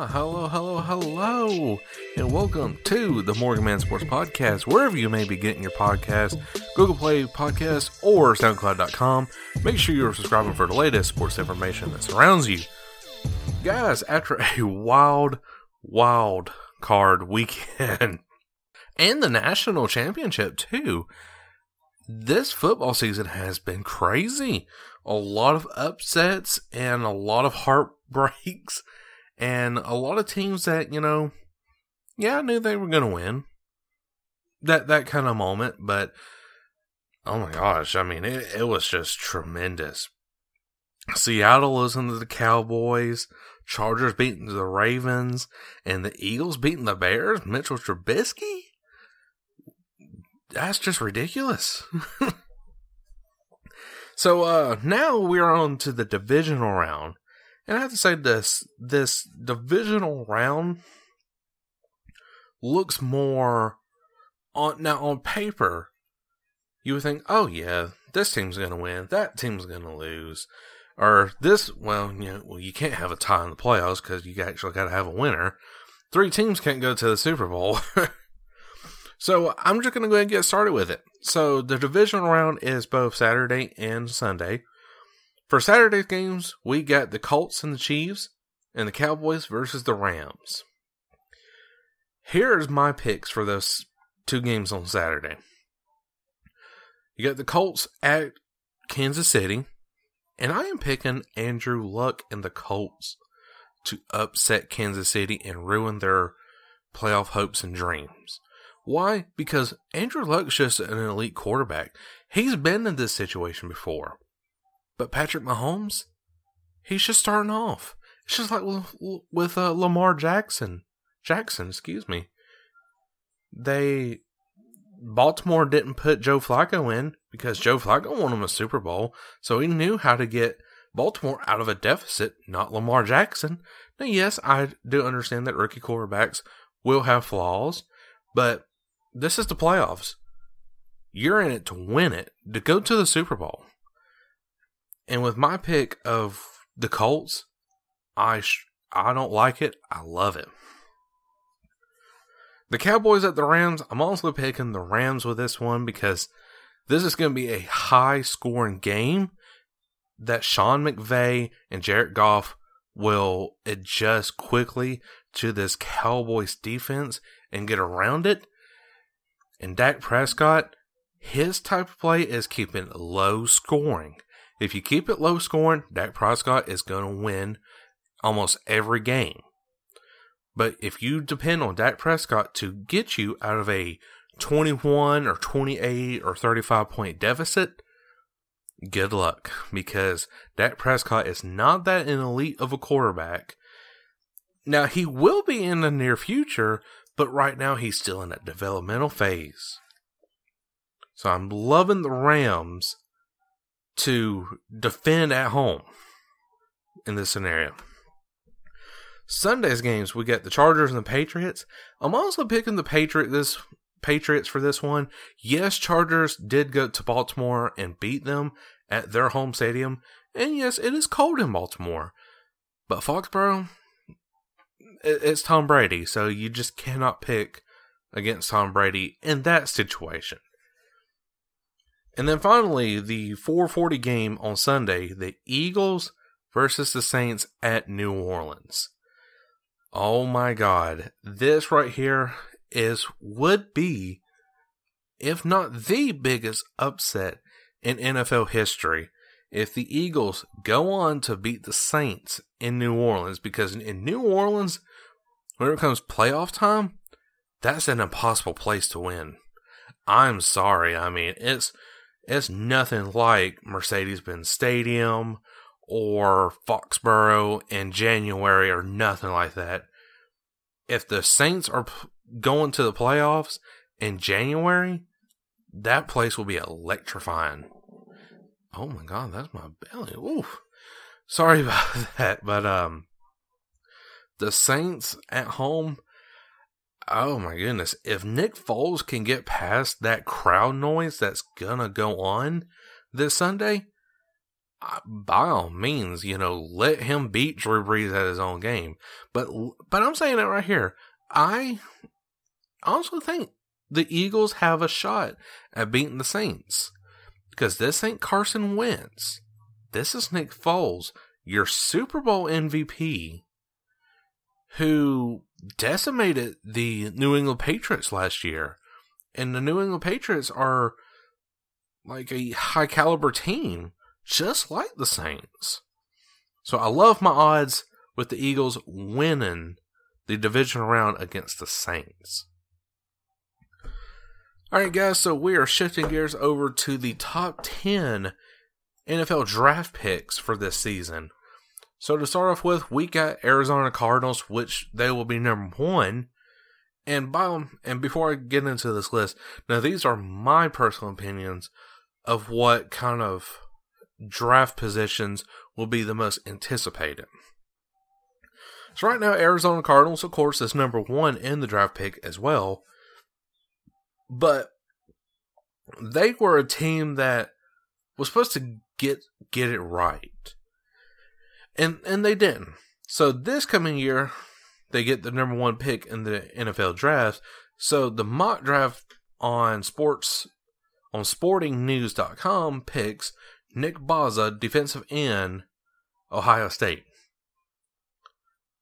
Ah, hello, hello, hello, and welcome to the MorganMan Sports Podcast, wherever you may be getting your podcast, Google Play Podcast, or SoundCloud.com. Make sure you're subscribing for the latest sports information that surrounds you. Guys, after a wild, wild card weekend, and the national championship too, this football season has been crazy. A lot of upsets and a lot of heartbreaks and a lot of teams that you know, yeah, I knew they were going to win. That that kind of moment, but oh my gosh, I mean, it, it was just tremendous. Seattle losing to the Cowboys, Chargers beating the Ravens, and the Eagles beating the Bears. Mitchell Trubisky. That's just ridiculous. so uh now we're on to the divisional round. And I have to say this this divisional round looks more on now on paper you would think, "Oh yeah, this team's going to win, that team's going to lose." Or this, well, you know, well, you can't have a tie in the playoffs because you actually got to have a winner. Three teams can't go to the Super Bowl. so I'm just going to go ahead and get started with it. So the divisional round is both Saturday and Sunday. For Saturday's games, we got the Colts and the Chiefs, and the Cowboys versus the Rams. Here's my picks for those two games on Saturday. You got the Colts at Kansas City, and I am picking Andrew Luck and the Colts to upset Kansas City and ruin their playoff hopes and dreams. Why? Because Andrew Luck's just an elite quarterback. He's been in this situation before. But Patrick Mahomes, he's just starting off. It's just like with, uh, Lamar Jackson. Jackson, excuse me. They Baltimore didn't put Joe Flacco in because Joe Flacco won him a Super Bowl, so he knew how to get Baltimore out of a deficit, not Lamar Jackson. Now, yes, I do understand that rookie quarterbacks will have flaws, but this is the playoffs. You're in it to win it, to go to the Super Bowl. And with my pick of the Colts, I sh- I don't like it. I love it. The Cowboys at the Rams, I'm also picking the Rams with this one because this is going to be a high scoring game that Sean McVay and Jared Goff will adjust quickly to this Cowboys defense and get around it. And Dak Prescott, his type of play is keeping low scoring. If you keep it low scoring, Dak Prescott is going to win almost every game. But if you depend on Dak Prescott to get you out of a 21 or 28 or 35 point deficit, good luck because Dak Prescott is not that an elite of a quarterback. Now, he will be in the near future, but right now he's still in that developmental phase. So I'm loving the Rams to defend at home in this scenario. Sunday's games, we get the Chargers and the Patriots. I'm also picking the Patriot this Patriots for this one. Yes, Chargers did go to Baltimore and beat them at their home stadium. And yes, it is cold in Baltimore. But Foxborough, it's Tom Brady, so you just cannot pick against Tom Brady in that situation. And then finally, the 440 game on Sunday, the Eagles versus the Saints at New Orleans. Oh my god, this right here is would be if not the biggest upset in NFL history. if the Eagles go on to beat the Saints in New Orleans, because in New Orleans, when it comes playoff time, that's an impossible place to win. I'm sorry. I mean, it's it's nothing like Mercedes-Benz Stadium or Foxborough in January or nothing like that. If the Saints are going to the playoffs in January, that place will be electrifying. Oh my god, that's my belly. Oof. Sorry about that, but um the Saints at home Oh my goodness. If Nick Foles can get past that crowd noise that's gonna go on this Sunday, by all means, you know, let him beat Drew Brees at his own game. But but I'm saying it right here. I also think the Eagles have a shot at beating the Saints because this ain't Carson Wentz. This is Nick Foles, your Super Bowl MVP, who decimated the New England Patriots last year. And the New England Patriots are like a high caliber team, just like the Saints. So I love my odds with the Eagles winning the division round against the Saints. All right, guys, so we are shifting gears over to the top 10 NFL draft picks for this season. So to start off with, we got Arizona Cardinals, which they will be number one. And by and before I get into this list, now these are my personal opinions of what kind of draft positions will be the most anticipated. So right now, Arizona Cardinals, of course, is number one in the draft pick as well. But they were a team that was supposed to get get it right and and they didn't. So this coming year, they get the number one pick in the NFL draft. So the mock draft on sports on sportingnews.com picks Nick Bosa, defensive end, Ohio State.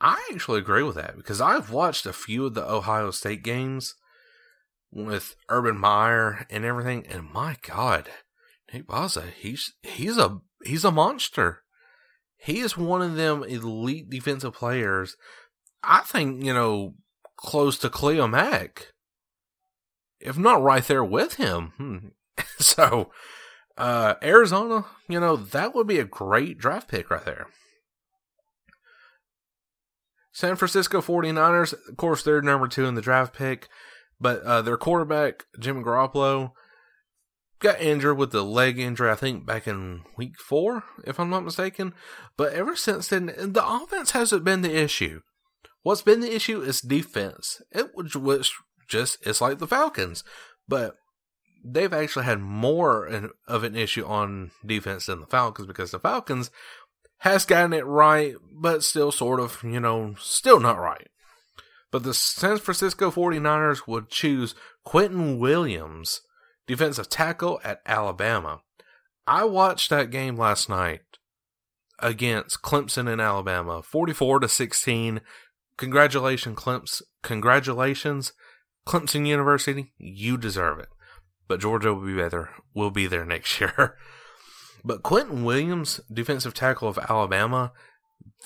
I actually agree with that because I've watched a few of the Ohio State games with Urban Meyer and everything, and my God, Nick Bosa, he's he's a he's a monster he is one of them elite defensive players. I think, you know, close to Khalil Mack, if not right there with him. Hmm. so, uh, Arizona, you know, that would be a great draft pick right there. San Francisco 49ers, of course, they're number two in the draft pick, but uh, their quarterback, Jimmy Garoppolo, got injured with the leg injury, I think, back in week four, if I'm not mistaken. But ever since then, the offense hasn't been the issue. What's been the issue is defense. It was just, it's like the Falcons. But they've actually had more of an issue on defense than the Falcons because the Falcons has gotten it right, but still sort of, you know, still not right. But the San Francisco 49ers would choose Quinnen Williams defensive tackle at Alabama. I watched that game last night against Clemson in Alabama, 44 to 16. Congratulations, Clemson. Congratulations, Clemson University. You deserve it. But Georgia will be better. Will be there next year. but Quinnen Williams, defensive tackle of Alabama,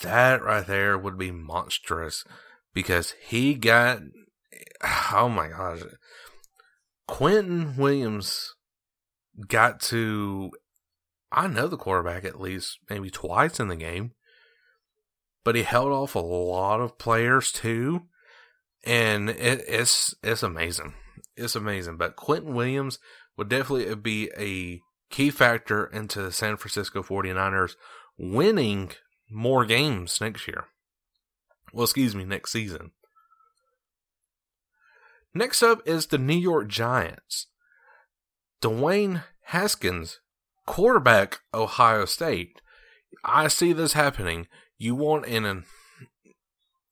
that right there would be monstrous because he got. Oh my gosh. Quinnen Williams got to, I know the quarterback at least maybe twice in the game, but he held off a lot of players too, and it, it's it's amazing. It's amazing. But Quinnen Williams would definitely be a key factor into the San Francisco 49ers winning more games next year. Well, excuse me, next season. Next up is the New York Giants. Dwayne Haskins, quarterback, Ohio State. I see this happening. You want an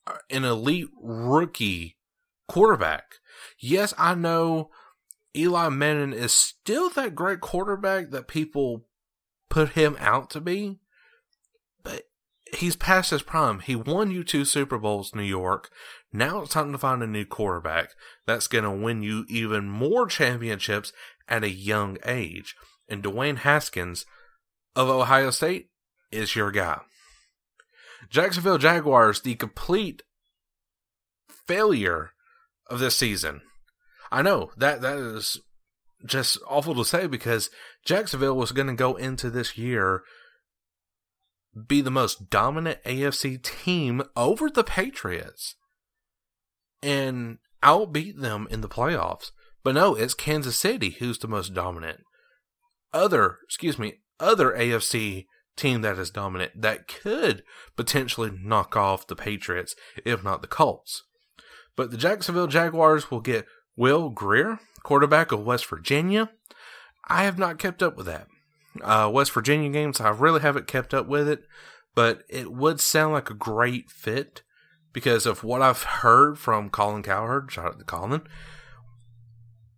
uh, an elite rookie quarterback. Yes, I know Eli Manning is still that great quarterback that people put him out to be, but he's past his prime. He won you two Super Bowls, New York. Now it's time to find a new quarterback that's going to win you even more championships at a young age. And Dwayne Haskins of Ohio State is your guy. Jacksonville Jaguars, the complete failure of this season. I know that that is just awful to say because Jacksonville was going to go into this year be the most dominant AFC team over the Patriots and outbeat them in the playoffs. But no, it's Kansas City who's the most dominant. Other, excuse me, other AFC team that is dominant that could potentially knock off the Patriots, if not the Colts. But the Jacksonville Jaguars will get Will Grier, quarterback of West Virginia. I have not kept up with that. Uh, West Virginia games, I really haven't kept up with it, but it would sound like a great fit because of what I've heard from Colin Cowherd. Shout out to Colin.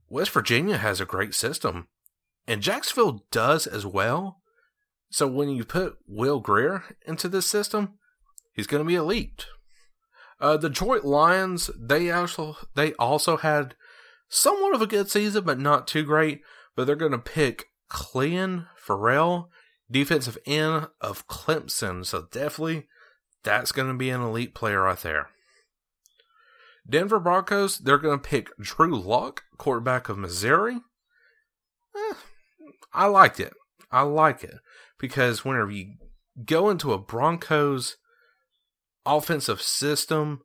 West Virginia has a great system, and Jacksonville does as well. So when you put Will Grier into this system, he's going to be elite. Uh, the Detroit Lions, they also they also had somewhat of a good season, but not too great. But they're going to pick Clelin Ferrell, defensive end of Clemson. So definitely that's going to be an elite player right there. Denver Broncos, they're going to pick Drew Lock, quarterback of Missouri. Eh, I liked it. I like it because whenever you go into a Broncos offensive system,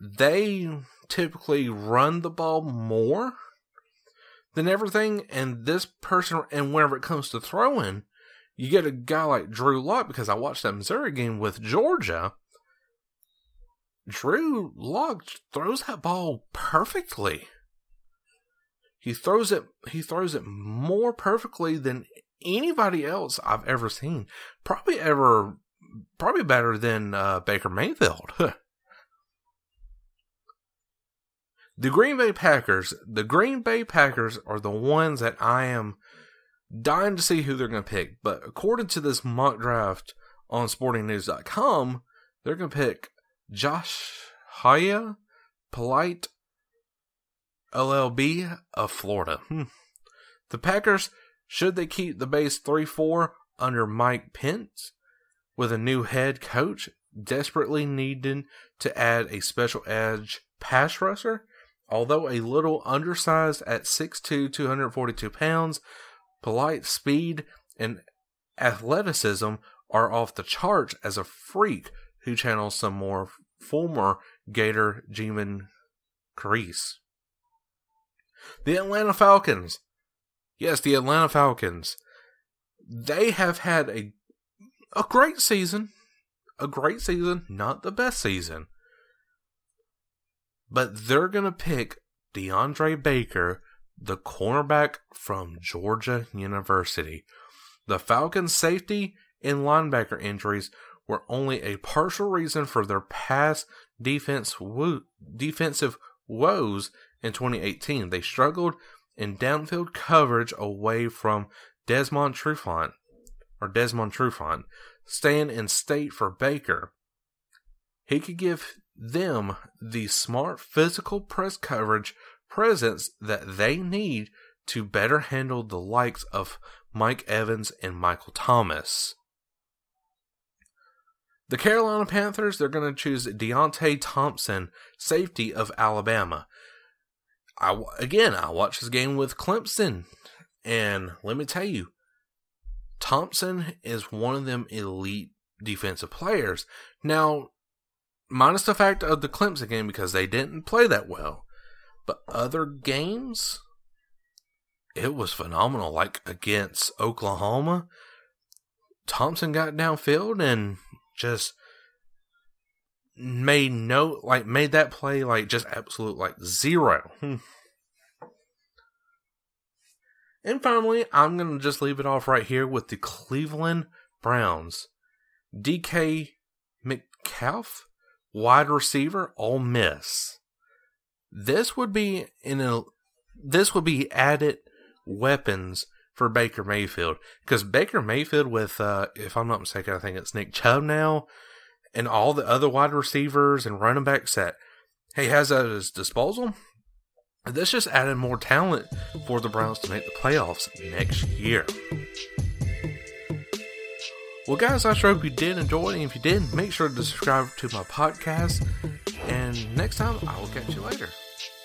they typically run the ball more than everything. And this person, and whenever it comes to throwing, you get a guy like Drew Lock because I watched that Missouri game with Georgia. Drew Lock throws that ball perfectly. He throws it he throws it more perfectly than anybody else I've ever seen. Probably ever probably better than uh, Baker Mayfield. the Green Bay Packers, the Green Bay Packers are the ones that I am dying to see who they're going to pick. But according to this mock draft on sportingnews.com, they're going to pick Josh Haya Polite LLB of Florida. Hmm. The Packers, should they keep the base 3 4 under Mike Pence with a new head coach, desperately needing to add a special edge pass rusher? Although a little undersized at 6'2, 242 pounds, polite speed and athleticism are off the charts as a freak who channels some more former Gator Jevon Kearse. The Atlanta Falcons. Yes, the Atlanta Falcons. They have had a a great season. A great season, not the best season. But they're going to pick DeAndre Baker, the cornerback from Georgia University. The Falcons' safety and linebacker injuries were only a partial reason for their past defense wo- defensive woes in 2018. They struggled in downfield coverage away from Desmond Trufant or Desmond Trufant, staying in state for Baker. He could give them the smart physical press coverage presence that they need to better handle the likes of Mike Evans and Michael Thomas. The Carolina Panthers, they're going to choose Deionte Thompson, safety of Alabama. I, again, I watched this game with Clemson, and let me tell you, Thompson is one of them elite defensive players. Now, minus the fact of the Clemson game because they didn't play that well, but other games, it was phenomenal. Like against Oklahoma, Thompson got downfield and just made no like made that play like just absolute like zero. Hmm. and finally, I'm gonna just leave it off right here with the Cleveland Browns. DK Metcalf, wide receiver, Ole Miss. This would be in a this would be added weapons for Baker Mayfield because Baker Mayfield with uh, if I'm not mistaken, I think it's Nick Chubb now and all the other wide receivers and running backs that he has at his disposal. This just added more talent for the Browns to make the playoffs next year. Well, guys, I sure hope you did enjoy. And if you did, make sure to subscribe to my podcast. And next time, I will catch you later.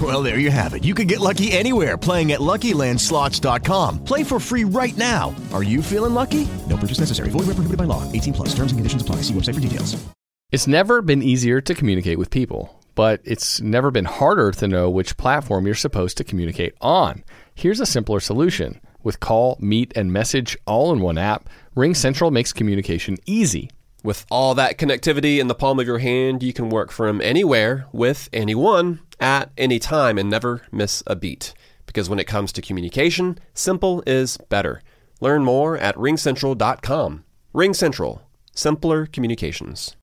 Well, there you have it. You can get lucky anywhere playing at LuckyLandSlots.com. Play for free right now. Are you feeling lucky? No purchase necessary. Void where prohibited by law. 18 plus. Terms and conditions apply. See website for details. It's never been easier to communicate with people, but it's never been harder to know which platform you're supposed to communicate on. Here's a simpler solution. With call, meet, and message all in one app, RingCentral makes communication easy. With all that connectivity in the palm of your hand, you can work from anywhere with anyone at any time and never miss a beat. Because when it comes to communication, simple is better. Learn more at ringcentral.com. RingCentral, simpler communications.